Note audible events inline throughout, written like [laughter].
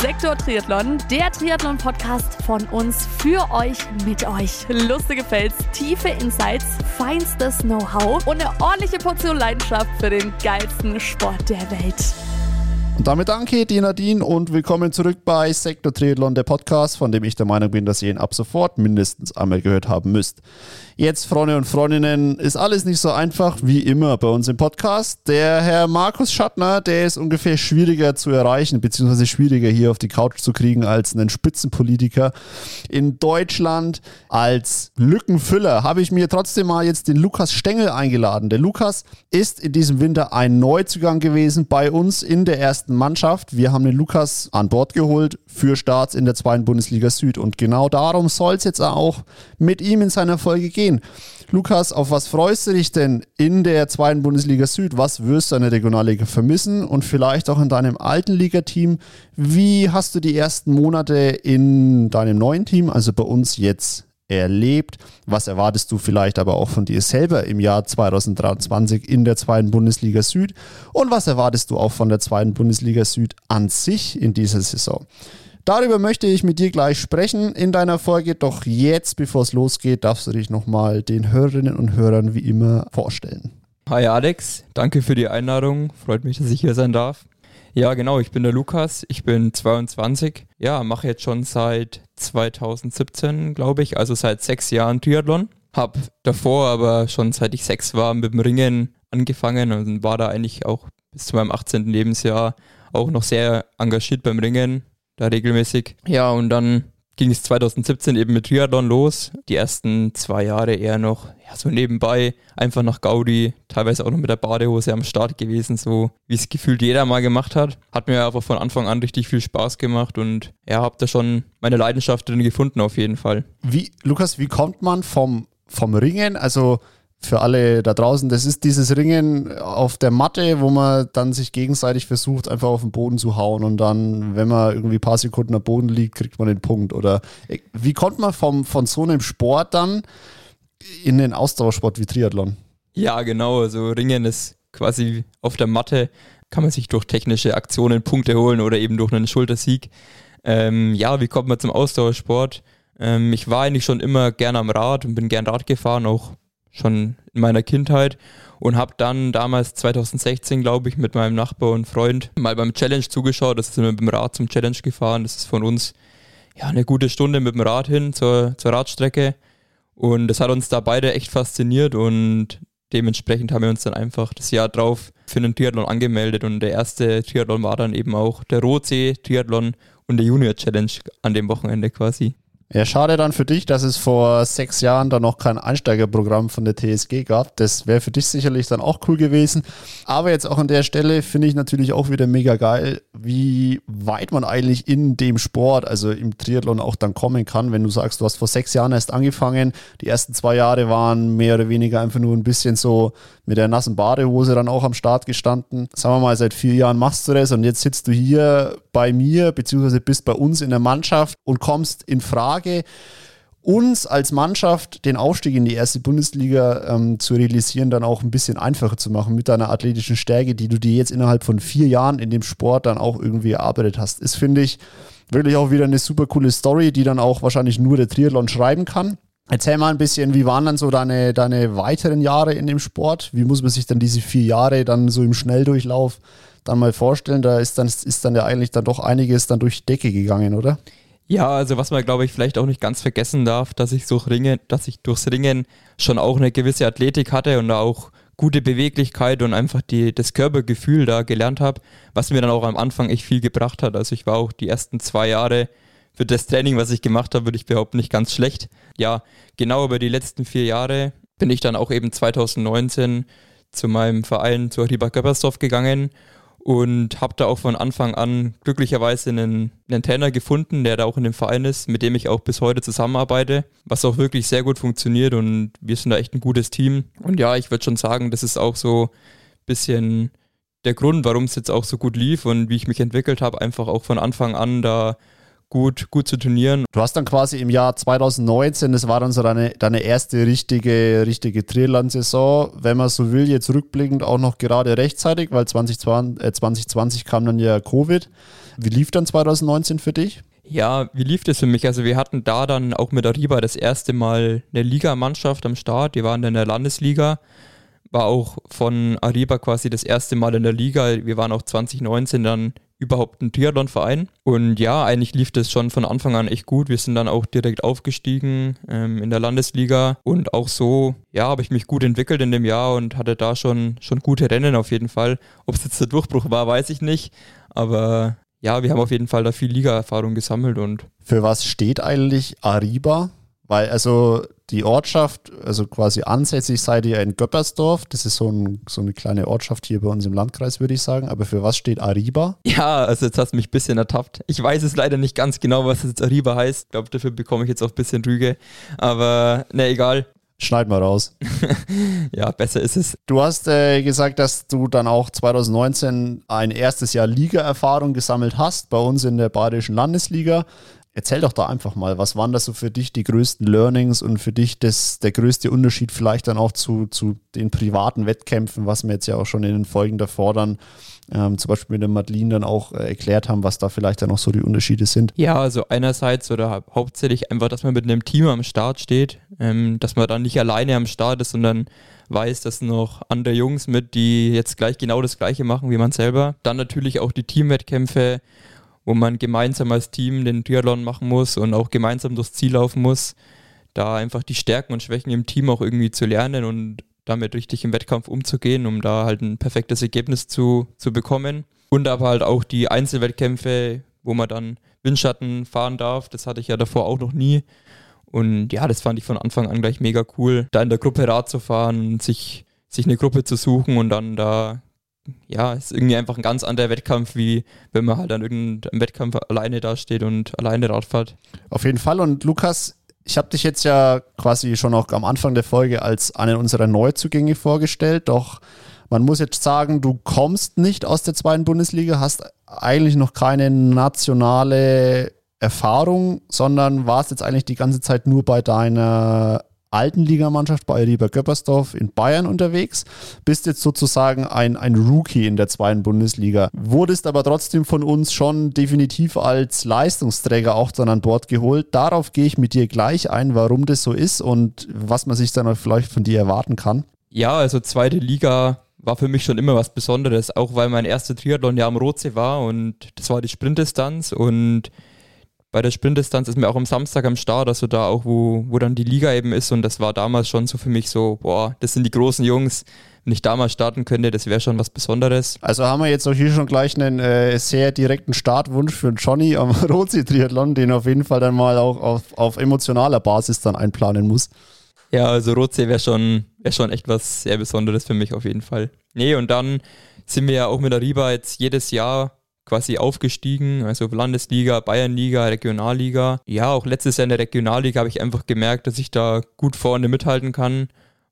Sektor Triathlon, der Triathlon-Podcast von uns für euch, mit euch. Lustige Fails, tiefe Insights, feinstes Know-how und eine ordentliche Portion Leidenschaft für den geilsten Sport der Welt. Damit danke dir Nadine und willkommen zurück bei Sektor Triathlon, der Podcast, von dem ich der Meinung bin, dass ihr ihn ab sofort mindestens einmal gehört haben müsst. Jetzt, Freunde und Freundinnen, ist alles nicht so einfach wie immer bei uns im Podcast. Der Herr Markus Schattner, der ist ungefähr schwieriger zu erreichen, beziehungsweise schwieriger hier auf die Couch zu kriegen als einen Spitzenpolitiker. In Deutschland als Lückenfüller habe ich mir trotzdem mal jetzt den Lukas Stengel eingeladen. Der Lukas ist in diesem Winter ein Neuzugang gewesen bei uns in der ersten Mannschaft. Wir haben den Lukas an Bord geholt für Starts in der zweiten Bundesliga Süd. Und genau darum soll es jetzt auch mit ihm in seiner Folge gehen gehen. Lukas, auf was freust du dich denn in der zweiten Bundesliga Süd? Was wirst du in der Regionalliga vermissen und vielleicht auch in deinem alten Ligateam? Wie hast du die ersten Monate in deinem neuen Team, also bei uns jetzt, erlebt? Was erwartest du vielleicht aber auch von dir selber im Jahr 2023 in der zweiten Bundesliga Süd? Und was erwartest du auch von der zweiten Bundesliga Süd an sich in dieser Saison? Darüber möchte ich mit dir gleich sprechen in deiner Folge. Doch jetzt, bevor es losgeht, darfst du dich nochmal den Hörerinnen und Hörern wie immer vorstellen. Hi Alex, danke für die Einladung. Freut mich, dass ich hier sein darf. Ja, genau, ich bin der Lukas, ich bin 22. Ja, mache jetzt schon seit 2017, glaube ich, also seit sechs Jahren Triathlon. Hab davor aber schon seit ich sechs war mit dem Ringen angefangen und war da eigentlich auch bis zu meinem 18. Lebensjahr auch noch sehr engagiert beim Ringen da regelmäßig. Ja, und dann ging es 2017 eben mit Triathlon los. Die ersten zwei Jahre eher noch ja, so nebenbei, einfach nach Gaudi, teilweise auch noch mit der Badehose am Start gewesen, so wie es gefühlt jeder mal gemacht hat. Hat mir aber von Anfang an richtig viel Spaß gemacht und ja, habe da schon meine Leidenschaft drin gefunden auf jeden Fall. Wie, Lukas, wie kommt man vom, vom Ringen, also für alle da draußen, das ist dieses Ringen auf der Matte, wo man dann sich gegenseitig versucht, einfach auf den Boden zu hauen und dann, wenn man irgendwie ein paar Sekunden am Boden liegt, kriegt man den Punkt. Oder äh, wie kommt man vom, von so einem Sport dann in den Ausdauersport wie Triathlon? Ja, genau. Also Ringen ist quasi auf der Matte, kann man sich durch technische Aktionen Punkte holen oder eben durch einen Schultersieg. Ähm, ja, wie kommt man zum Ausdauersport? Ähm, ich war eigentlich schon immer gern am Rad und bin gern Rad gefahren, auch schon in meiner Kindheit und habe dann damals 2016, glaube ich, mit meinem Nachbar und Freund mal beim Challenge zugeschaut. Das sind wir mit dem Rad zum Challenge gefahren. Das ist von uns ja eine gute Stunde mit dem Rad hin zur, zur Radstrecke. Und das hat uns da beide echt fasziniert und dementsprechend haben wir uns dann einfach das Jahr drauf für einen Triathlon angemeldet und der erste Triathlon war dann eben auch der Rotsee Triathlon und der Junior Challenge an dem Wochenende quasi. Ja, schade dann für dich, dass es vor sechs Jahren da noch kein Einsteigerprogramm von der TSG gab. Das wäre für dich sicherlich dann auch cool gewesen. Aber jetzt auch an der Stelle finde ich natürlich auch wieder mega geil, wie weit man eigentlich in dem Sport, also im Triathlon auch dann kommen kann, wenn du sagst, du hast vor sechs Jahren erst angefangen. Die ersten zwei Jahre waren mehr oder weniger einfach nur ein bisschen so mit der nassen Badehose dann auch am Start gestanden. Sagen wir mal, seit vier Jahren machst du das und jetzt sitzt du hier bei mir, beziehungsweise bist bei uns in der Mannschaft und kommst in Frage uns als Mannschaft den Aufstieg in die erste Bundesliga ähm, zu realisieren, dann auch ein bisschen einfacher zu machen mit deiner athletischen Stärke, die du dir jetzt innerhalb von vier Jahren in dem Sport dann auch irgendwie erarbeitet hast. Ist, finde ich, wirklich auch wieder eine super coole Story, die dann auch wahrscheinlich nur der Triathlon schreiben kann. Erzähl mal ein bisschen, wie waren dann so deine, deine weiteren Jahre in dem Sport? Wie muss man sich dann diese vier Jahre dann so im Schnelldurchlauf dann mal vorstellen? Da ist dann, ist dann ja eigentlich dann doch einiges dann durch die Decke gegangen, oder? Ja, also was man glaube ich vielleicht auch nicht ganz vergessen darf, dass ich durch Ringen, dass ich durchs Ringen schon auch eine gewisse Athletik hatte und auch gute Beweglichkeit und einfach die, das Körpergefühl da gelernt habe, was mir dann auch am Anfang echt viel gebracht hat. Also ich war auch die ersten zwei Jahre für das Training, was ich gemacht habe, würde ich behaupten, nicht ganz schlecht. Ja, genau über die letzten vier Jahre bin ich dann auch eben 2019 zu meinem Verein, zu Riba Göppersdorf gegangen und habe da auch von Anfang an glücklicherweise einen, einen Trainer gefunden, der da auch in dem Verein ist, mit dem ich auch bis heute zusammenarbeite, was auch wirklich sehr gut funktioniert und wir sind da echt ein gutes Team. Und ja, ich würde schon sagen, das ist auch so ein bisschen der Grund, warum es jetzt auch so gut lief und wie ich mich entwickelt habe, einfach auch von Anfang an da gut, gut zu turnieren. Du hast dann quasi im Jahr 2019, das war dann so deine, deine erste richtige, richtige Triathlon-Saison, wenn man so will, jetzt rückblickend auch noch gerade rechtzeitig, weil 2020, äh, 2020 kam dann ja Covid. Wie lief dann 2019 für dich? Ja, wie lief das für mich? Also wir hatten da dann auch mit Ariba das erste Mal eine Ligamannschaft am Start. Die waren dann in der Landesliga. War auch von Ariba quasi das erste Mal in der Liga. Wir waren auch 2019 dann überhaupt ein Triathlon-Verein. Und ja, eigentlich lief das schon von Anfang an echt gut. Wir sind dann auch direkt aufgestiegen ähm, in der Landesliga. Und auch so, ja, habe ich mich gut entwickelt in dem Jahr und hatte da schon, schon gute Rennen auf jeden Fall. Ob es jetzt der Durchbruch war, weiß ich nicht. Aber ja, wir haben auf jeden Fall da viel Liga-Erfahrung gesammelt und. Für was steht eigentlich Ariba? Weil also die Ortschaft, also quasi ansässig seid ihr in Göppersdorf. Das ist so, ein, so eine kleine Ortschaft hier bei uns im Landkreis, würde ich sagen. Aber für was steht Ariba? Ja, also jetzt hast du mich ein bisschen ertappt. Ich weiß es leider nicht ganz genau, was jetzt Ariba heißt. Ich glaube, dafür bekomme ich jetzt auch ein bisschen Rüge. Aber ne, egal. Schneid mal raus. [laughs] ja, besser ist es. Du hast äh, gesagt, dass du dann auch 2019 ein erstes Jahr Liga-Erfahrung gesammelt hast bei uns in der Bayerischen Landesliga. Erzähl doch da einfach mal, was waren das so für dich die größten Learnings und für dich das, der größte Unterschied vielleicht dann auch zu, zu den privaten Wettkämpfen, was wir jetzt ja auch schon in den Folgen davor dann ähm, zum Beispiel mit der Madeline dann auch äh, erklärt haben, was da vielleicht dann noch so die Unterschiede sind. Ja, also einerseits oder hauptsächlich einfach, dass man mit einem Team am Start steht, ähm, dass man dann nicht alleine am Start ist, sondern weiß, dass noch andere Jungs mit, die jetzt gleich genau das Gleiche machen wie man selber. Dann natürlich auch die Teamwettkämpfe, wo man gemeinsam als Team den Triathlon machen muss und auch gemeinsam durchs Ziel laufen muss. Da einfach die Stärken und Schwächen im Team auch irgendwie zu lernen und damit richtig im Wettkampf umzugehen, um da halt ein perfektes Ergebnis zu, zu bekommen. Und aber halt auch die Einzelwettkämpfe, wo man dann Windschatten fahren darf. Das hatte ich ja davor auch noch nie. Und ja, das fand ich von Anfang an gleich mega cool, da in der Gruppe Rad zu fahren, sich, sich eine Gruppe zu suchen und dann da, ja, ist irgendwie einfach ein ganz anderer Wettkampf, wie wenn man halt an irgendeinem Wettkampf alleine dasteht und alleine Rad fährt. Auf jeden Fall. Und Lukas, ich habe dich jetzt ja quasi schon auch am Anfang der Folge als einen unserer Neuzugänge vorgestellt, doch man muss jetzt sagen, du kommst nicht aus der zweiten Bundesliga, hast eigentlich noch keine nationale Erfahrung, sondern warst jetzt eigentlich die ganze Zeit nur bei deiner alten Ligamannschaft bei Rieber Göppersdorf in Bayern unterwegs, bist jetzt sozusagen ein, ein Rookie in der zweiten Bundesliga, wurdest aber trotzdem von uns schon definitiv als Leistungsträger auch dann an Bord geholt. Darauf gehe ich mit dir gleich ein, warum das so ist und was man sich dann vielleicht von dir erwarten kann. Ja, also zweite Liga war für mich schon immer was Besonderes, auch weil mein erster Triathlon ja am Rotsee war und das war die Sprintdistanz und bei der Sprintdistanz ist mir auch am Samstag am Start, also da auch, wo, wo dann die Liga eben ist und das war damals schon so für mich so, boah, das sind die großen Jungs, wenn ich damals starten könnte, das wäre schon was Besonderes. Also haben wir jetzt auch hier schon gleich einen äh, sehr direkten Startwunsch für Johnny am [laughs] Rotsee-Triathlon, den auf jeden Fall dann mal auch auf, auf emotionaler Basis dann einplanen muss. Ja, also Rotsee wäre schon, wär schon echt was sehr Besonderes für mich auf jeden Fall. Nee, und dann sind wir ja auch mit der Riba jetzt jedes Jahr quasi aufgestiegen, also Landesliga, Bayernliga, Regionalliga. Ja, auch letztes Jahr in der Regionalliga habe ich einfach gemerkt, dass ich da gut vorne mithalten kann.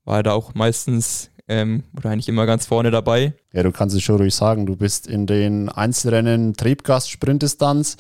War da auch meistens ähm, oder eigentlich immer ganz vorne dabei. Ja, du kannst es schon ruhig sagen, du bist in den Einzelrennen Triebgast Sprintdistanz,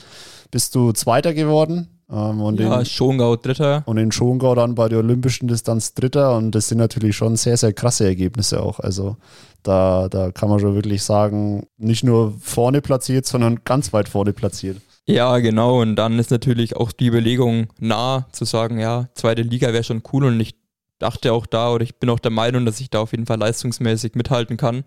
bist du Zweiter geworden. Ähm, und ja, in, Schongau Dritter. Und in Schongau dann bei der olympischen Distanz Dritter und das sind natürlich schon sehr, sehr krasse Ergebnisse auch. Also da, da kann man schon wirklich sagen, nicht nur vorne platziert, sondern ganz weit vorne platziert. Ja, genau. Und dann ist natürlich auch die Überlegung nah zu sagen, ja, zweite Liga wäre schon cool. Und ich dachte auch da oder ich bin auch der Meinung, dass ich da auf jeden Fall leistungsmäßig mithalten kann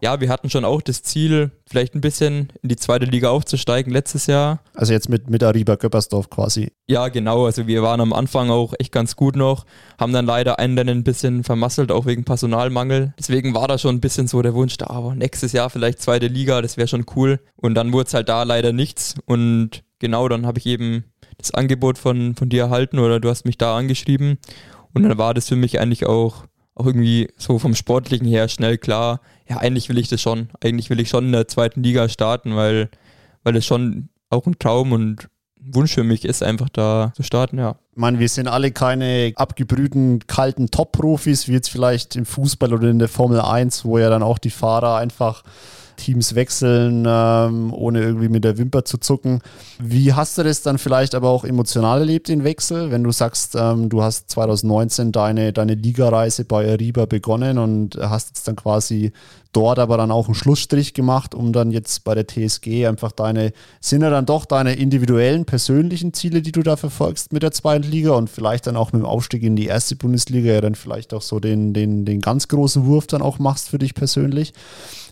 ja, wir hatten schon auch das Ziel, vielleicht ein bisschen in die zweite Liga aufzusteigen letztes Jahr. Also jetzt mit, mit Ariba Göppersdorf quasi. Ja, genau. Also wir waren am Anfang auch echt ganz gut noch, haben dann leider einen dann ein bisschen vermasselt, auch wegen Personalmangel. Deswegen war da schon ein bisschen so der Wunsch da, aber nächstes Jahr vielleicht zweite Liga, das wäre schon cool. Und dann wurde es halt da leider nichts. Und genau, dann habe ich eben das Angebot von, von dir erhalten oder du hast mich da angeschrieben. Und dann war das für mich eigentlich auch auch irgendwie so vom Sportlichen her schnell klar, ja, eigentlich will ich das schon. Eigentlich will ich schon in der zweiten Liga starten, weil, weil das schon auch ein Traum und ein Wunsch für mich ist, einfach da zu starten, ja. Ich meine, wir sind alle keine abgebrühten, kalten Top-Profis, wie jetzt vielleicht im Fußball oder in der Formel 1, wo ja dann auch die Fahrer einfach Teams wechseln, ähm, ohne irgendwie mit der Wimper zu zucken. Wie hast du das dann vielleicht aber auch emotional erlebt, den Wechsel, wenn du sagst, ähm, du hast 2019 deine, deine Ligareise bei Ariba begonnen und hast jetzt dann quasi dort aber dann auch einen Schlussstrich gemacht, um dann jetzt bei der TSG einfach deine, sind ja dann doch deine individuellen, persönlichen Ziele, die du da verfolgst mit der zweiten Liga und vielleicht dann auch mit dem Aufstieg in die erste Bundesliga ja dann vielleicht auch so den, den, den ganz großen Wurf dann auch machst für dich persönlich.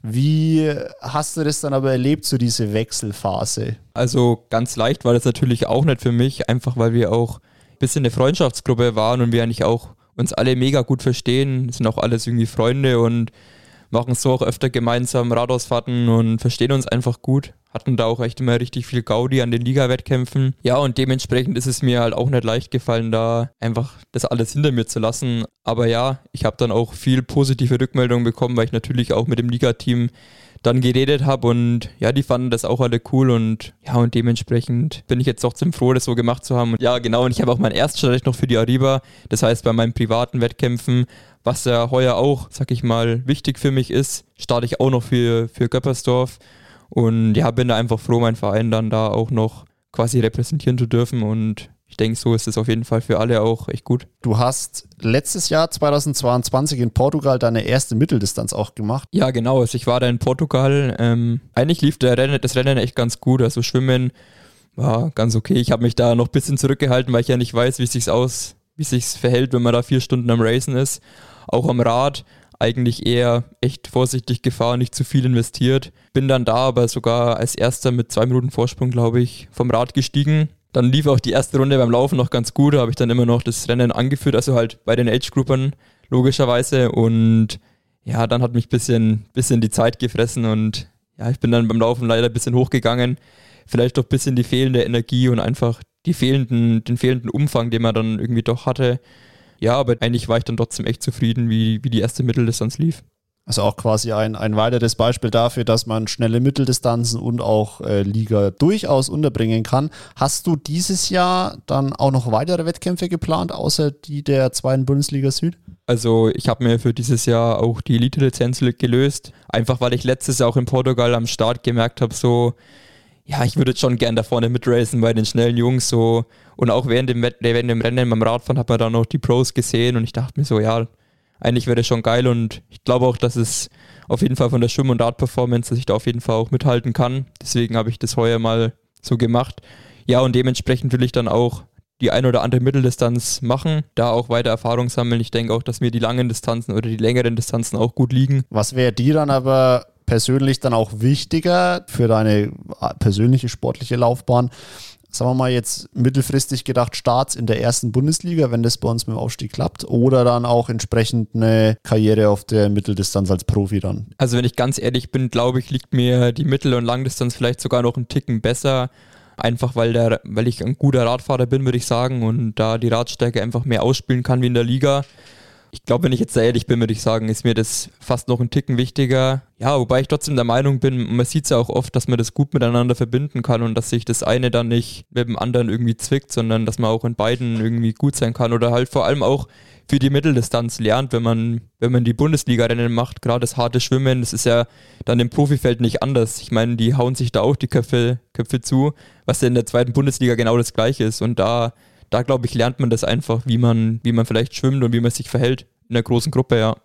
Wie hast du das dann aber erlebt, so diese Wechselphase? Also ganz leicht war das natürlich auch nicht für mich, einfach weil wir auch ein bisschen eine Freundschaftsgruppe waren und wir eigentlich auch uns alle mega gut verstehen, sind auch alles irgendwie Freunde und machen so auch öfter gemeinsam Radausfahrten und verstehen uns einfach gut. Hatten da auch echt immer richtig viel Gaudi an den Liga-Wettkämpfen. Ja, und dementsprechend ist es mir halt auch nicht leicht gefallen, da einfach das alles hinter mir zu lassen. Aber ja, ich habe dann auch viel positive Rückmeldungen bekommen, weil ich natürlich auch mit dem Liga-Team dann geredet habe und ja, die fanden das auch alle cool und ja, und dementsprechend bin ich jetzt doch ziemlich froh, das so gemacht zu haben. Und ja, genau, und ich habe auch mein Erststart noch für die Ariba. Das heißt, bei meinen privaten Wettkämpfen was ja heuer auch, sag ich mal, wichtig für mich ist, starte ich auch noch für, für Göppersdorf. Und ja, bin da einfach froh, meinen Verein dann da auch noch quasi repräsentieren zu dürfen. Und ich denke, so ist es auf jeden Fall für alle auch echt gut. Du hast letztes Jahr 2022 in Portugal deine erste Mitteldistanz auch gemacht. Ja, genau. Also ich war da in Portugal. Ähm, eigentlich lief der Rennen, das Rennen echt ganz gut. Also Schwimmen war ganz okay. Ich habe mich da noch ein bisschen zurückgehalten, weil ich ja nicht weiß, wie es sich aus, wie sich verhält, wenn man da vier Stunden am Racen ist auch am Rad eigentlich eher echt vorsichtig gefahren, nicht zu viel investiert. Bin dann da aber sogar als erster mit zwei Minuten Vorsprung, glaube ich, vom Rad gestiegen. Dann lief auch die erste Runde beim Laufen noch ganz gut, da habe ich dann immer noch das Rennen angeführt, also halt bei den Age-Groupern logischerweise. Und ja, dann hat mich ein bisschen, bisschen die Zeit gefressen und ja, ich bin dann beim Laufen leider ein bisschen hochgegangen. Vielleicht doch ein bisschen die fehlende Energie und einfach die fehlenden, den fehlenden Umfang, den man dann irgendwie doch hatte. Ja, aber eigentlich war ich dann trotzdem echt zufrieden, wie, wie die erste Mitteldistanz lief. Also auch quasi ein, ein weiteres Beispiel dafür, dass man schnelle Mitteldistanzen und auch äh, Liga durchaus unterbringen kann. Hast du dieses Jahr dann auch noch weitere Wettkämpfe geplant, außer die der zweiten Bundesliga Süd? Also ich habe mir für dieses Jahr auch die Elite-Lizenz gelöst, einfach weil ich letztes Jahr auch in Portugal am Start gemerkt habe, so ja, ich würde schon gern da vorne mitracen bei den schnellen Jungs so. Und auch während dem, während dem Rennen beim Radfahren hat man da noch die Pros gesehen und ich dachte mir so, ja, eigentlich wäre das schon geil und ich glaube auch, dass es auf jeden Fall von der Schwimm- und Radperformance, dass ich da auf jeden Fall auch mithalten kann. Deswegen habe ich das heuer mal so gemacht. Ja, und dementsprechend will ich dann auch die ein oder andere Mitteldistanz machen, da auch weiter Erfahrung sammeln. Ich denke auch, dass mir die langen Distanzen oder die längeren Distanzen auch gut liegen. Was wäre dir dann aber persönlich dann auch wichtiger für deine persönliche sportliche Laufbahn? Sagen wir mal jetzt mittelfristig gedacht, Starts in der ersten Bundesliga, wenn das bei uns mit dem Aufstieg klappt, oder dann auch entsprechend eine Karriere auf der Mitteldistanz als Profi dann? Also wenn ich ganz ehrlich bin, glaube ich, liegt mir die Mittel- und Langdistanz vielleicht sogar noch einen Ticken besser. Einfach weil, der, weil ich ein guter Radfahrer bin, würde ich sagen, und da die Radstärke einfach mehr ausspielen kann wie in der Liga. Ich glaube, wenn ich jetzt ehrlich bin, würde ich sagen, ist mir das fast noch ein Ticken wichtiger. Ja, wobei ich trotzdem der Meinung bin, man sieht es ja auch oft, dass man das gut miteinander verbinden kann und dass sich das eine dann nicht mit dem anderen irgendwie zwickt, sondern dass man auch in beiden irgendwie gut sein kann oder halt vor allem auch für die Mitteldistanz lernt, wenn man, wenn man die Bundesliga-Rennen macht, gerade das harte Schwimmen, das ist ja dann im Profifeld nicht anders. Ich meine, die hauen sich da auch die Köpfe, Köpfe zu, was ja in der zweiten Bundesliga genau das gleiche ist. Und da da glaube ich, lernt man das einfach, wie man, wie man vielleicht schwimmt und wie man sich verhält in der großen Gruppe, ja.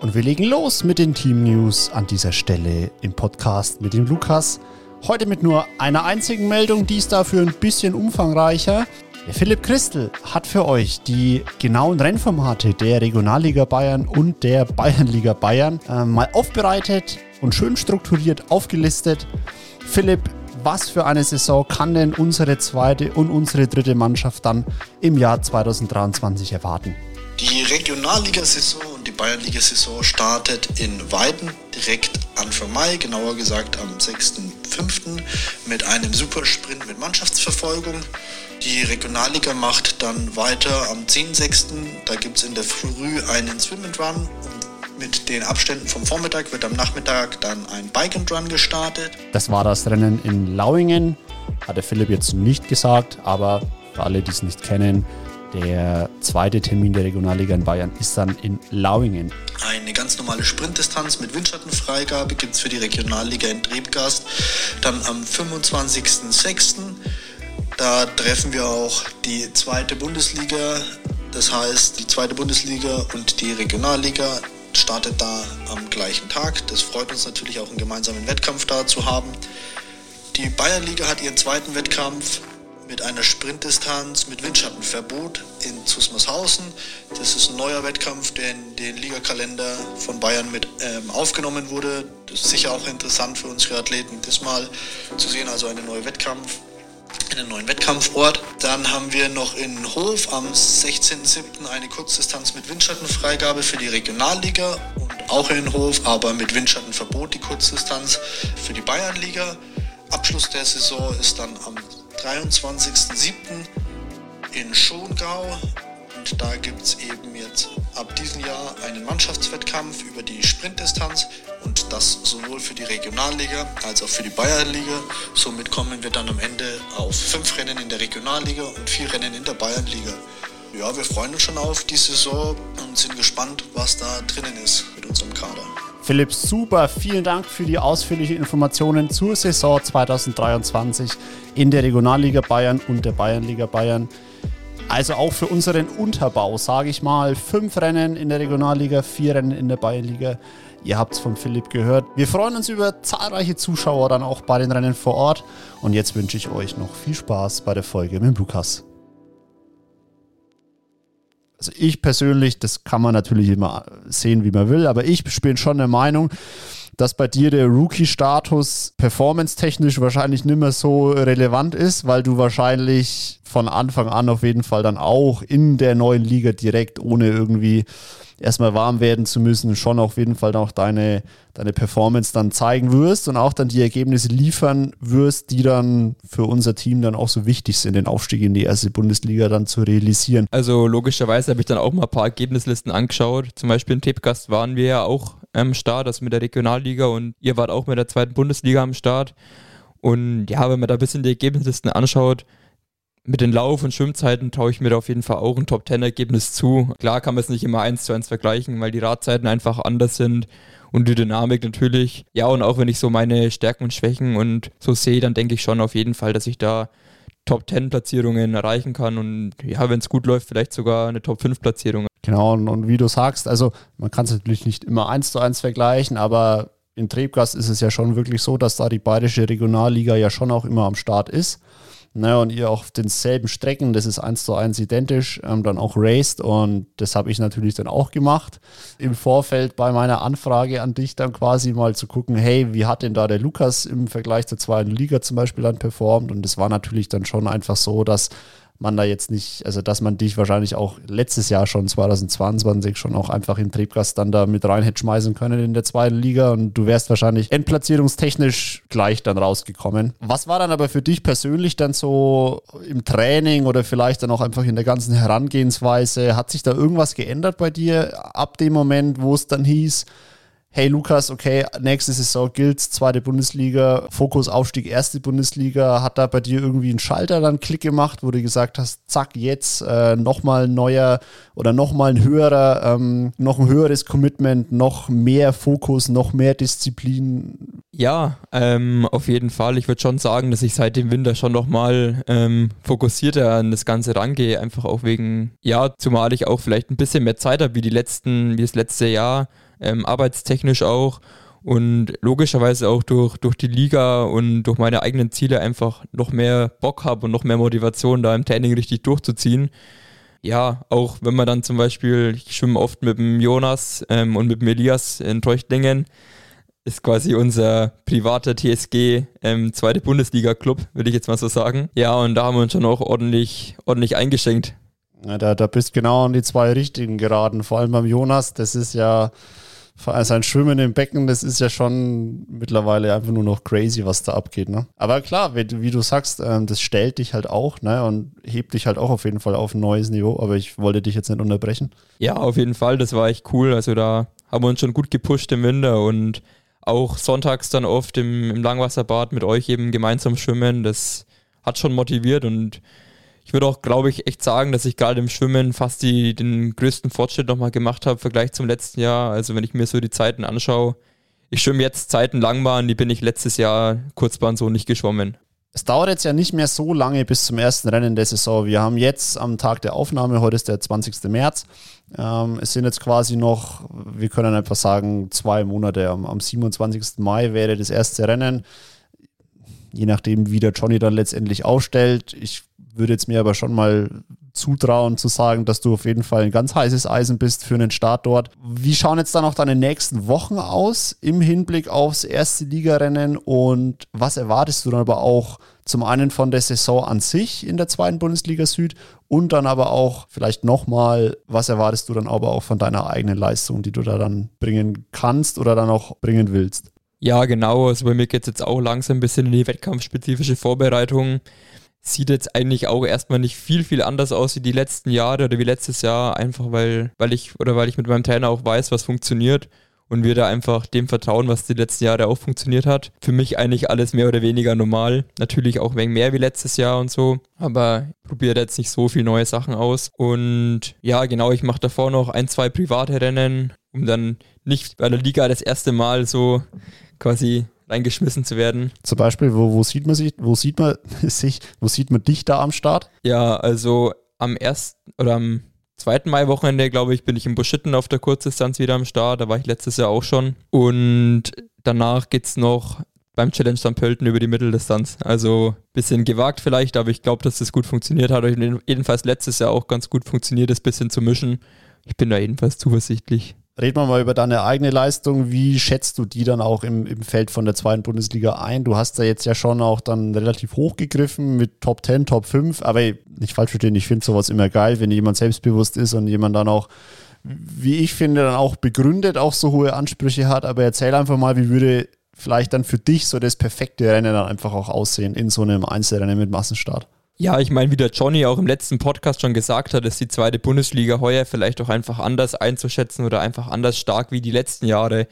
Und wir legen los mit den Team News an dieser Stelle im Podcast mit dem Lukas. Heute mit nur einer einzigen Meldung, die ist dafür ein bisschen umfangreicher. Philipp Christel hat für euch die genauen Rennformate der Regionalliga Bayern und der Bayernliga Bayern äh, mal aufbereitet und schön strukturiert aufgelistet. Philipp, was für eine Saison kann denn unsere zweite und unsere dritte Mannschaft dann im Jahr 2023 erwarten? Die Regionalliga-Saison und die Bayernliga-Saison startet in Weiden direkt Anfang Mai, genauer gesagt am 6.5. mit einem Supersprint mit Mannschaftsverfolgung. Die Regionalliga macht dann weiter am 10.6. Da gibt es in der Früh einen Swim and Run. Mit den Abständen vom Vormittag wird am Nachmittag dann ein Bike and Run gestartet. Das war das Rennen in Lauingen. hat der Philipp jetzt nicht gesagt, aber für alle, die es nicht kennen, der zweite Termin der Regionalliga in Bayern ist dann in Lauingen. Eine ganz normale Sprintdistanz mit Windschattenfreigabe gibt es für die Regionalliga in Trebgast dann am 25.06. Da treffen wir auch die zweite Bundesliga. Das heißt, die zweite Bundesliga und die Regionalliga startet da am gleichen Tag. Das freut uns natürlich auch, einen gemeinsamen Wettkampf da zu haben. Die Bayernliga hat ihren zweiten Wettkampf mit einer Sprintdistanz mit Windschattenverbot in Zusmarshausen. Das ist ein neuer Wettkampf, der in den Ligakalender von Bayern mit ähm, aufgenommen wurde. Das ist sicher auch interessant für unsere Athleten, das mal zu sehen, also einen neuen Wettkampf einen neuen Wettkampfort. Dann haben wir noch in Hof am 16.07. eine Kurzdistanz mit Windschattenfreigabe für die Regionalliga und auch in Hof, aber mit Windschattenverbot die Kurzdistanz für die Bayernliga. Abschluss der Saison ist dann am 23.07. in Schongau. Und da gibt es eben jetzt ab diesem Jahr einen Mannschaftswettkampf über die Sprintdistanz und das sowohl für die Regionalliga als auch für die Bayernliga. Somit kommen wir dann am Ende auf fünf Rennen in der Regionalliga und vier Rennen in der Bayernliga. Ja, wir freuen uns schon auf die Saison und sind gespannt, was da drinnen ist mit unserem Kader. Philipp, super. Vielen Dank für die ausführlichen Informationen zur Saison 2023 in der Regionalliga Bayern und der Bayernliga Bayern. Also auch für unseren Unterbau, sage ich mal, fünf Rennen in der Regionalliga, vier Rennen in der Bayernliga. Ihr habt es von Philipp gehört. Wir freuen uns über zahlreiche Zuschauer dann auch bei den Rennen vor Ort. Und jetzt wünsche ich euch noch viel Spaß bei der Folge mit Lukas. Also ich persönlich, das kann man natürlich immer sehen, wie man will, aber ich bin schon der Meinung, dass bei dir der Rookie-Status performance-technisch wahrscheinlich nicht mehr so relevant ist, weil du wahrscheinlich von Anfang an auf jeden Fall dann auch in der neuen Liga direkt ohne irgendwie erstmal warm werden zu müssen, schon auf jeden Fall auch deine, deine Performance dann zeigen wirst und auch dann die Ergebnisse liefern wirst, die dann für unser Team dann auch so wichtig sind, den Aufstieg in die erste Bundesliga dann zu realisieren. Also logischerweise habe ich dann auch mal ein paar Ergebnislisten angeschaut. Zum Beispiel in Tippgast waren wir ja auch am Start, also mit der Regionalliga und ihr wart auch mit der zweiten Bundesliga am Start. Und ja, wenn man da ein bisschen die Ergebnislisten anschaut, mit den Lauf- und Schwimmzeiten traue ich mir da auf jeden Fall auch ein Top-10-Ergebnis zu. Klar kann man es nicht immer eins zu eins vergleichen, weil die Radzeiten einfach anders sind und die Dynamik natürlich. Ja, und auch wenn ich so meine Stärken und Schwächen und so sehe, dann denke ich schon auf jeden Fall, dass ich da Top-10-Platzierungen erreichen kann und ja, wenn es gut läuft, vielleicht sogar eine Top-5-Platzierung. Genau, und, und, wie du sagst, also man kann es natürlich nicht immer eins zu eins vergleichen, aber in Trebgast ist es ja schon wirklich so, dass da die bayerische Regionalliga ja schon auch immer am Start ist. Ne, und ihr auf denselben Strecken, das ist eins zu eins identisch, ähm, dann auch raced und das habe ich natürlich dann auch gemacht. Im Vorfeld bei meiner Anfrage an dich dann quasi mal zu gucken, hey, wie hat denn da der Lukas im Vergleich zur zweiten Liga zum Beispiel dann performt? Und das war natürlich dann schon einfach so, dass man da jetzt nicht, also dass man dich wahrscheinlich auch letztes Jahr schon 2022 schon auch einfach im Triebgast dann da mit rein hätte schmeißen können in der zweiten Liga und du wärst wahrscheinlich endplatzierungstechnisch gleich dann rausgekommen. Was war dann aber für dich persönlich dann so im Training oder vielleicht dann auch einfach in der ganzen Herangehensweise? Hat sich da irgendwas geändert bei dir ab dem Moment, wo es dann hieß, hey Lukas, okay, nächste Saison gilt zweite Bundesliga, Fokus Aufstieg erste Bundesliga, hat da bei dir irgendwie einen Schalter dann Klick gemacht, wo du gesagt hast, zack, jetzt äh, nochmal ein neuer oder nochmal ein höherer, ähm, noch ein höheres Commitment, noch mehr Fokus, noch mehr Disziplin? Ja, ähm, auf jeden Fall. Ich würde schon sagen, dass ich seit dem Winter schon nochmal ähm, fokussierter an das Ganze rangehe, einfach auch wegen, ja, zumal ich auch vielleicht ein bisschen mehr Zeit habe wie die letzten, wie das letzte Jahr ähm, arbeitstechnisch auch und logischerweise auch durch, durch die Liga und durch meine eigenen Ziele einfach noch mehr Bock habe und noch mehr Motivation, da im Training richtig durchzuziehen. Ja, auch wenn man dann zum Beispiel, ich schwimme oft mit dem Jonas ähm, und mit dem Elias in Treuchtlingen, ist quasi unser privater TSG ähm, zweite Bundesliga-Club, würde ich jetzt mal so sagen. Ja, und da haben wir uns schon auch ordentlich, ordentlich eingeschenkt. Ja, da, da bist genau an die zwei richtigen geraten, vor allem beim Jonas, das ist ja sein Schwimmen im Becken, das ist ja schon mittlerweile einfach nur noch crazy, was da abgeht. Ne? Aber klar, wie, wie du sagst, ähm, das stellt dich halt auch ne? und hebt dich halt auch auf jeden Fall auf ein neues Niveau. Aber ich wollte dich jetzt nicht unterbrechen. Ja, auf jeden Fall, das war echt cool. Also da haben wir uns schon gut gepusht im Winter und auch sonntags dann oft im, im Langwasserbad mit euch eben gemeinsam schwimmen. Das hat schon motiviert und ich würde auch, glaube ich, echt sagen, dass ich gerade im Schwimmen fast die, den größten Fortschritt nochmal gemacht habe im Vergleich zum letzten Jahr. Also wenn ich mir so die Zeiten anschaue, ich schwimme jetzt Zeiten Langbahn, die bin ich letztes Jahr Kurzbahn so nicht geschwommen. Es dauert jetzt ja nicht mehr so lange bis zum ersten Rennen der Saison. Wir haben jetzt am Tag der Aufnahme, heute ist der 20. März. Ähm, es sind jetzt quasi noch, wir können einfach sagen, zwei Monate. Am, am 27. Mai wäre das erste Rennen. Je nachdem, wie der Johnny dann letztendlich aufstellt. Ich würde jetzt mir aber schon mal zutrauen zu sagen, dass du auf jeden Fall ein ganz heißes Eisen bist für einen Start dort. Wie schauen jetzt dann auch deine nächsten Wochen aus im Hinblick aufs erste Ligarennen und was erwartest du dann aber auch zum einen von der Saison an sich in der zweiten Bundesliga Süd und dann aber auch vielleicht nochmal, was erwartest du dann aber auch von deiner eigenen Leistung, die du da dann bringen kannst oder dann auch bringen willst? Ja, genau. Also bei mir geht es jetzt auch langsam ein bisschen in die wettkampfspezifische Vorbereitung sieht jetzt eigentlich auch erstmal nicht viel, viel anders aus wie die letzten Jahre oder wie letztes Jahr, einfach weil, weil ich oder weil ich mit meinem Trainer auch weiß, was funktioniert und wir da einfach dem vertrauen, was die letzten Jahre auch funktioniert hat. Für mich eigentlich alles mehr oder weniger normal. Natürlich auch ein wenig mehr wie letztes Jahr und so, aber probiere jetzt nicht so viel neue Sachen aus. Und ja, genau, ich mache davor noch ein, zwei private Rennen, um dann nicht bei der Liga das erste Mal so quasi reingeschmissen zu werden. Zum Beispiel, wo, wo sieht man sich, wo sieht man [laughs] sich, wo sieht man dich da am Start? Ja, also am ersten oder am zweiten Mai-Wochenende, glaube ich, bin ich in Buschitten auf der Kurzdistanz wieder am Start. Da war ich letztes Jahr auch schon. Und danach geht es noch beim Challenge St. Pölten über die Mitteldistanz. Also bisschen gewagt vielleicht, aber ich glaube, dass das gut funktioniert hat. Jedenfalls letztes Jahr auch ganz gut funktioniert, das bisschen zu mischen. Ich bin da jedenfalls zuversichtlich. Reden wir mal über deine eigene Leistung. Wie schätzt du die dann auch im, im Feld von der zweiten Bundesliga ein? Du hast da jetzt ja schon auch dann relativ hoch gegriffen mit Top 10, Top 5. Aber nicht falsch verstehen, ich finde sowas immer geil, wenn jemand selbstbewusst ist und jemand dann auch, wie ich finde, dann auch begründet auch so hohe Ansprüche hat. Aber erzähl einfach mal, wie würde vielleicht dann für dich so das perfekte Rennen dann einfach auch aussehen in so einem Einzelrennen mit Massenstart? Ja, ich meine, wie der Johnny auch im letzten Podcast schon gesagt hat, ist die zweite Bundesliga heuer vielleicht auch einfach anders einzuschätzen oder einfach anders stark wie die letzten Jahre.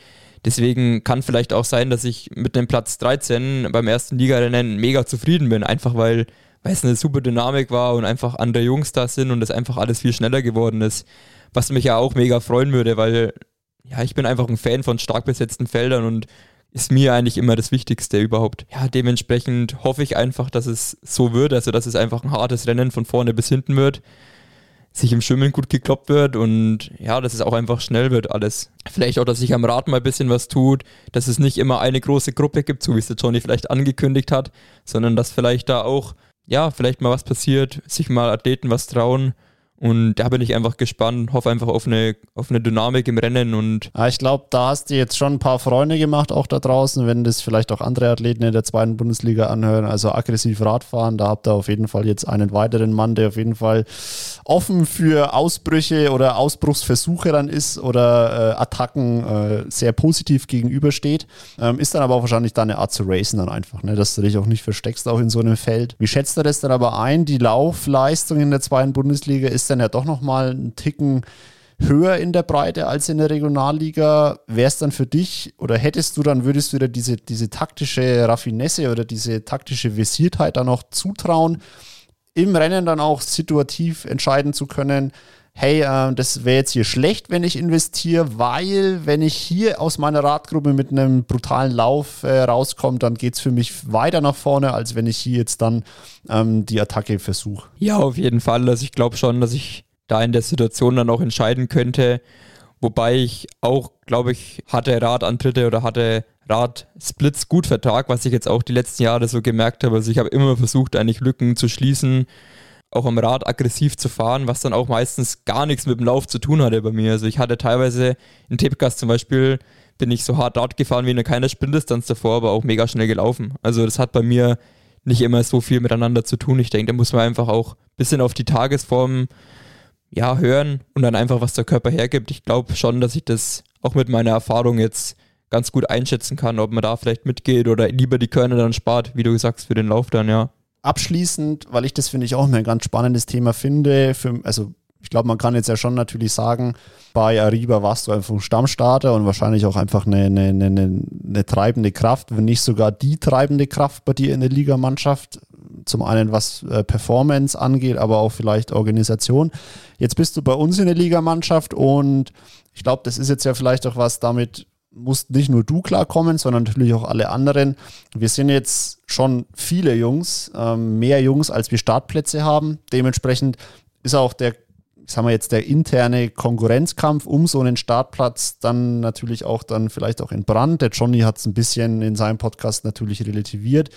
Deswegen kann vielleicht auch sein, dass ich mit dem Platz 13 beim ersten Ligarennen mega zufrieden bin, einfach weil, es eine super Dynamik war und einfach andere Jungs da sind und es einfach alles viel schneller geworden ist. Was mich ja auch mega freuen würde, weil ja, ich bin einfach ein Fan von stark besetzten Feldern und ist mir eigentlich immer das Wichtigste überhaupt. Ja, dementsprechend hoffe ich einfach, dass es so wird, also dass es einfach ein hartes Rennen von vorne bis hinten wird, sich im Schwimmen gut gekloppt wird und ja, dass es auch einfach schnell wird alles. Vielleicht auch, dass sich am Rad mal ein bisschen was tut, dass es nicht immer eine große Gruppe gibt, so wie es der Johnny vielleicht angekündigt hat, sondern dass vielleicht da auch, ja, vielleicht mal was passiert, sich mal Athleten was trauen und da bin ich einfach gespannt, hoffe einfach auf eine, auf eine Dynamik im Rennen und. Ich glaube, da hast du jetzt schon ein paar Freunde gemacht, auch da draußen, wenn das vielleicht auch andere Athleten in der zweiten Bundesliga anhören. Also aggressiv Radfahren, da habt ihr auf jeden Fall jetzt einen weiteren Mann, der auf jeden Fall offen für Ausbrüche oder Ausbruchsversuche dann ist oder äh, Attacken äh, sehr positiv gegenübersteht. Ähm, ist dann aber auch wahrscheinlich deine Art zu racen dann einfach, ne? dass du dich auch nicht versteckst, auch in so einem Feld. Wie schätzt du das dann aber ein? Die Laufleistung in der zweiten Bundesliga ist dann ja doch nochmal einen Ticken höher in der Breite als in der Regionalliga. Wäre es dann für dich oder hättest du dann, würdest du dir diese, diese taktische Raffinesse oder diese taktische Visiertheit dann auch zutrauen, im Rennen dann auch situativ entscheiden zu können, hey, äh, das wäre jetzt hier schlecht, wenn ich investiere, weil wenn ich hier aus meiner Radgruppe mit einem brutalen Lauf äh, rauskomme, dann geht es für mich weiter nach vorne, als wenn ich hier jetzt dann ähm, die Attacke versuche. Ja, auf jeden Fall. Also ich glaube schon, dass ich da in der Situation dann auch entscheiden könnte. Wobei ich auch, glaube ich, hatte Radantritte oder hatte Radsplits gut vertrag, was ich jetzt auch die letzten Jahre so gemerkt habe. Also ich habe immer versucht, eigentlich Lücken zu schließen auch am Rad aggressiv zu fahren, was dann auch meistens gar nichts mit dem Lauf zu tun hatte bei mir. Also ich hatte teilweise in Tipgas zum Beispiel, bin ich so hart Rad gefahren wie in keiner Sprintdistanz davor, aber auch mega schnell gelaufen. Also das hat bei mir nicht immer so viel miteinander zu tun. Ich denke, da muss man einfach auch ein bisschen auf die Tagesform ja, hören und dann einfach, was der Körper hergibt. Ich glaube schon, dass ich das auch mit meiner Erfahrung jetzt ganz gut einschätzen kann, ob man da vielleicht mitgeht oder lieber die Körner dann spart, wie du sagst, für den Lauf dann, ja abschließend, weil ich das finde ich auch ein ganz spannendes Thema finde, für, also Ich glaube, man kann jetzt ja schon natürlich sagen, bei Ariba warst du einfach ein Stammstarter und wahrscheinlich auch einfach eine, eine, eine, eine treibende Kraft, wenn nicht sogar die treibende Kraft bei dir in der Ligamannschaft. Zum einen was äh, Performance angeht, aber auch vielleicht Organisation. Jetzt bist du bei uns in der Ligamannschaft und ich glaube, das ist jetzt ja vielleicht auch was, damit musst nicht nur du klarkommen, sondern natürlich auch alle anderen. Wir sind jetzt schon viele Jungs, ähm, mehr Jungs, als wir Startplätze haben. Dementsprechend ist auch der sagen wir jetzt, der interne Konkurrenzkampf um so einen Startplatz dann natürlich auch dann vielleicht auch in Brand. Der Johnny hat es ein bisschen in seinem Podcast natürlich relativiert,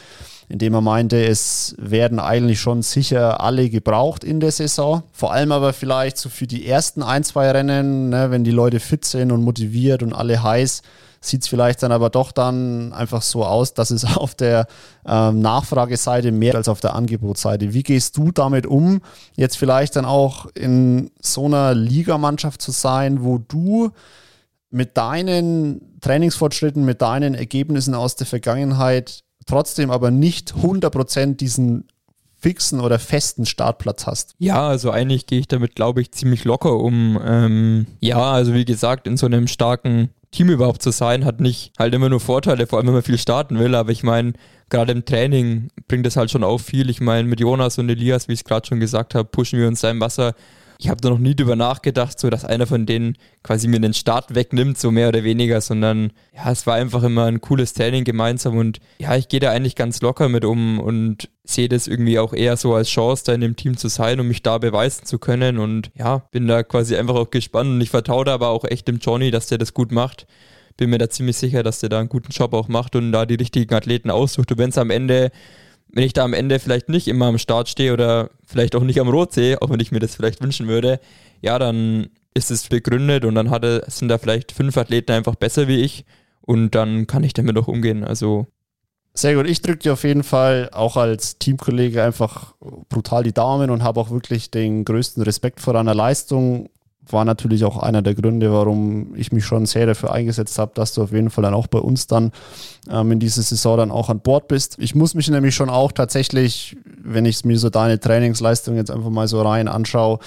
indem er meinte, es werden eigentlich schon sicher alle gebraucht in der Saison. Vor allem aber vielleicht so für die ersten ein, zwei Rennen, ne, wenn die Leute fit sind und motiviert und alle heiß, sieht es vielleicht dann aber doch dann einfach so aus, dass es [laughs] auf der ähm, Nachfrageseite mehr als auf der Angebotsseite. Wie gehst du damit um, jetzt vielleicht dann auch in so einer Ligamannschaft zu sein, wo du mit deinen Trainingsfortschritten, mit deinen Ergebnissen aus der Vergangenheit trotzdem aber nicht 100% diesen fixen oder festen Startplatz hast. Ja, also eigentlich gehe ich damit, glaube ich, ziemlich locker um. Ähm, ja, also wie gesagt, in so einem starken Team überhaupt zu sein, hat nicht halt immer nur Vorteile, vor allem wenn man viel starten will. Aber ich meine, gerade im Training bringt das halt schon auch viel. Ich meine, mit Jonas und Elias, wie ich es gerade schon gesagt habe, pushen wir uns da im Wasser ich habe da noch nie drüber nachgedacht, so dass einer von denen quasi mir den Start wegnimmt, so mehr oder weniger, sondern ja, es war einfach immer ein cooles Training gemeinsam und ja, ich gehe da eigentlich ganz locker mit um und sehe das irgendwie auch eher so als Chance, da in dem Team zu sein und mich da beweisen zu können und ja, bin da quasi einfach auch gespannt und ich vertraue da aber auch echt dem Johnny, dass der das gut macht. Bin mir da ziemlich sicher, dass der da einen guten Job auch macht und da die richtigen Athleten aussucht. Und wenn es am Ende wenn ich da am Ende vielleicht nicht immer am Start stehe oder vielleicht auch nicht am Rotsee, auch wenn ich mir das vielleicht wünschen würde, ja, dann ist es begründet und dann hatte, sind da vielleicht fünf Athleten einfach besser wie ich und dann kann ich damit auch umgehen. Also sehr gut. Ich drücke dir auf jeden Fall auch als Teamkollege einfach brutal die Daumen und habe auch wirklich den größten Respekt vor deiner Leistung war natürlich auch einer der Gründe, warum ich mich schon sehr dafür eingesetzt habe, dass du auf jeden Fall dann auch bei uns dann ähm, in dieser Saison dann auch an Bord bist. Ich muss mich nämlich schon auch tatsächlich, wenn ich mir so deine Trainingsleistung jetzt einfach mal so rein anschaue,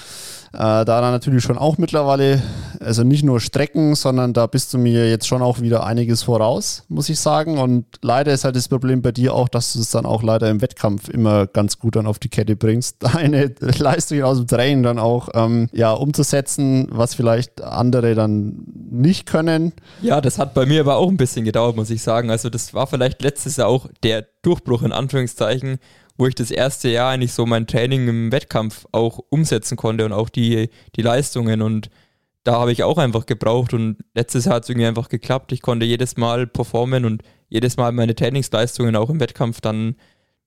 da dann natürlich schon auch mittlerweile, also nicht nur Strecken, sondern da bist du mir jetzt schon auch wieder einiges voraus, muss ich sagen. Und leider ist halt das Problem bei dir auch, dass du es dann auch leider im Wettkampf immer ganz gut dann auf die Kette bringst, [laughs] deine Leistungen aus dem Training dann auch ähm, ja, umzusetzen, was vielleicht andere dann nicht können. Ja, das hat bei mir aber auch ein bisschen gedauert, muss ich sagen. Also das war vielleicht letztes Jahr auch der Durchbruch in Anführungszeichen, wo ich das erste Jahr eigentlich so mein Training im Wettkampf auch umsetzen konnte und auch die, die Leistungen und da habe ich auch einfach gebraucht und letztes Jahr hat es irgendwie einfach geklappt. Ich konnte jedes Mal performen und jedes Mal meine Trainingsleistungen auch im Wettkampf dann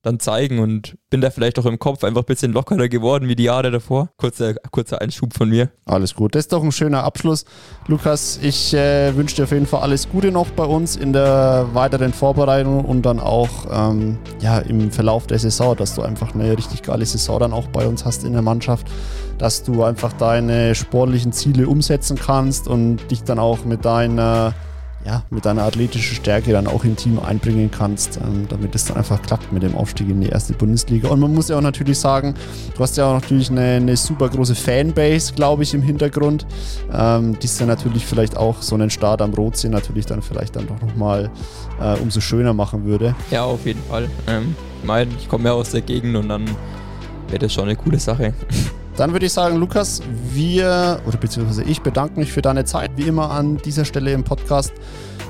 dann zeigen und bin da vielleicht auch im Kopf einfach ein bisschen lockerer geworden wie die Jahre davor. Kurzer, kurzer Einschub von mir. Alles gut. Das ist doch ein schöner Abschluss. Lukas, ich äh, wünsche dir auf jeden Fall alles Gute noch bei uns in der weiteren Vorbereitung und dann auch ähm, ja, im Verlauf der Saison, dass du einfach eine richtig geile Saison dann auch bei uns hast in der Mannschaft, dass du einfach deine sportlichen Ziele umsetzen kannst und dich dann auch mit deiner ja, mit deiner athletischen Stärke dann auch im Team einbringen kannst, ähm, damit es dann einfach klappt mit dem Aufstieg in die erste Bundesliga. Und man muss ja auch natürlich sagen, du hast ja auch natürlich eine, eine super große Fanbase, glaube ich, im Hintergrund, ähm, die es dann natürlich vielleicht auch so einen Start am Rotsee natürlich dann vielleicht dann doch nochmal äh, umso schöner machen würde. Ja, auf jeden Fall. Ähm, ich meine, ich komme ja aus der Gegend und dann wäre das schon eine coole Sache. Dann würde ich sagen, Lukas, wir, oder beziehungsweise ich bedanke mich für deine Zeit, wie immer an dieser Stelle im Podcast.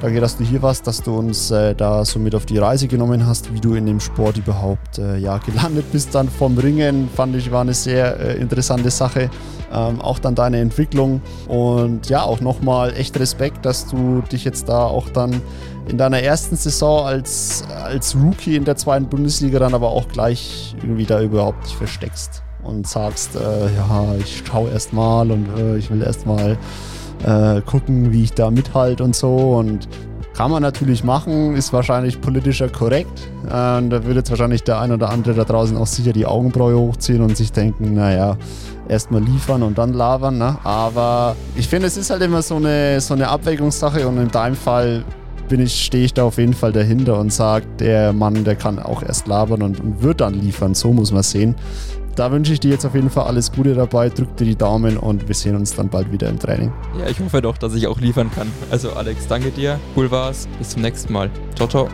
Danke, dass du hier warst, dass du uns äh, da so mit auf die Reise genommen hast, wie du in dem Sport überhaupt äh, ja, gelandet bist. Dann vom Ringen fand ich, war eine sehr äh, interessante Sache. Ähm, auch dann deine Entwicklung. Und ja, auch nochmal echt Respekt, dass du dich jetzt da auch dann in deiner ersten Saison als, als Rookie in der zweiten Bundesliga dann aber auch gleich irgendwie da überhaupt versteckst und sagst, äh, ja, ich schaue erst mal und äh, ich will erst mal äh, gucken, wie ich da mithalte und so. Und kann man natürlich machen, ist wahrscheinlich politischer korrekt. Und da würde jetzt wahrscheinlich der ein oder andere da draußen auch sicher die Augenbraue hochziehen und sich denken, naja, erstmal liefern und dann labern. Ne? Aber ich finde, es ist halt immer so eine, so eine Abwägungssache und in deinem Fall bin ich, stehe ich da auf jeden Fall dahinter und sage, der Mann, der kann auch erst labern und, und wird dann liefern. So muss man sehen. Da wünsche ich dir jetzt auf jeden Fall alles Gute dabei. Drück dir die Daumen und wir sehen uns dann bald wieder im Training. Ja, ich hoffe doch, dass ich auch liefern kann. Also Alex, danke dir. Cool war's. Bis zum nächsten Mal. Ciao, ciao.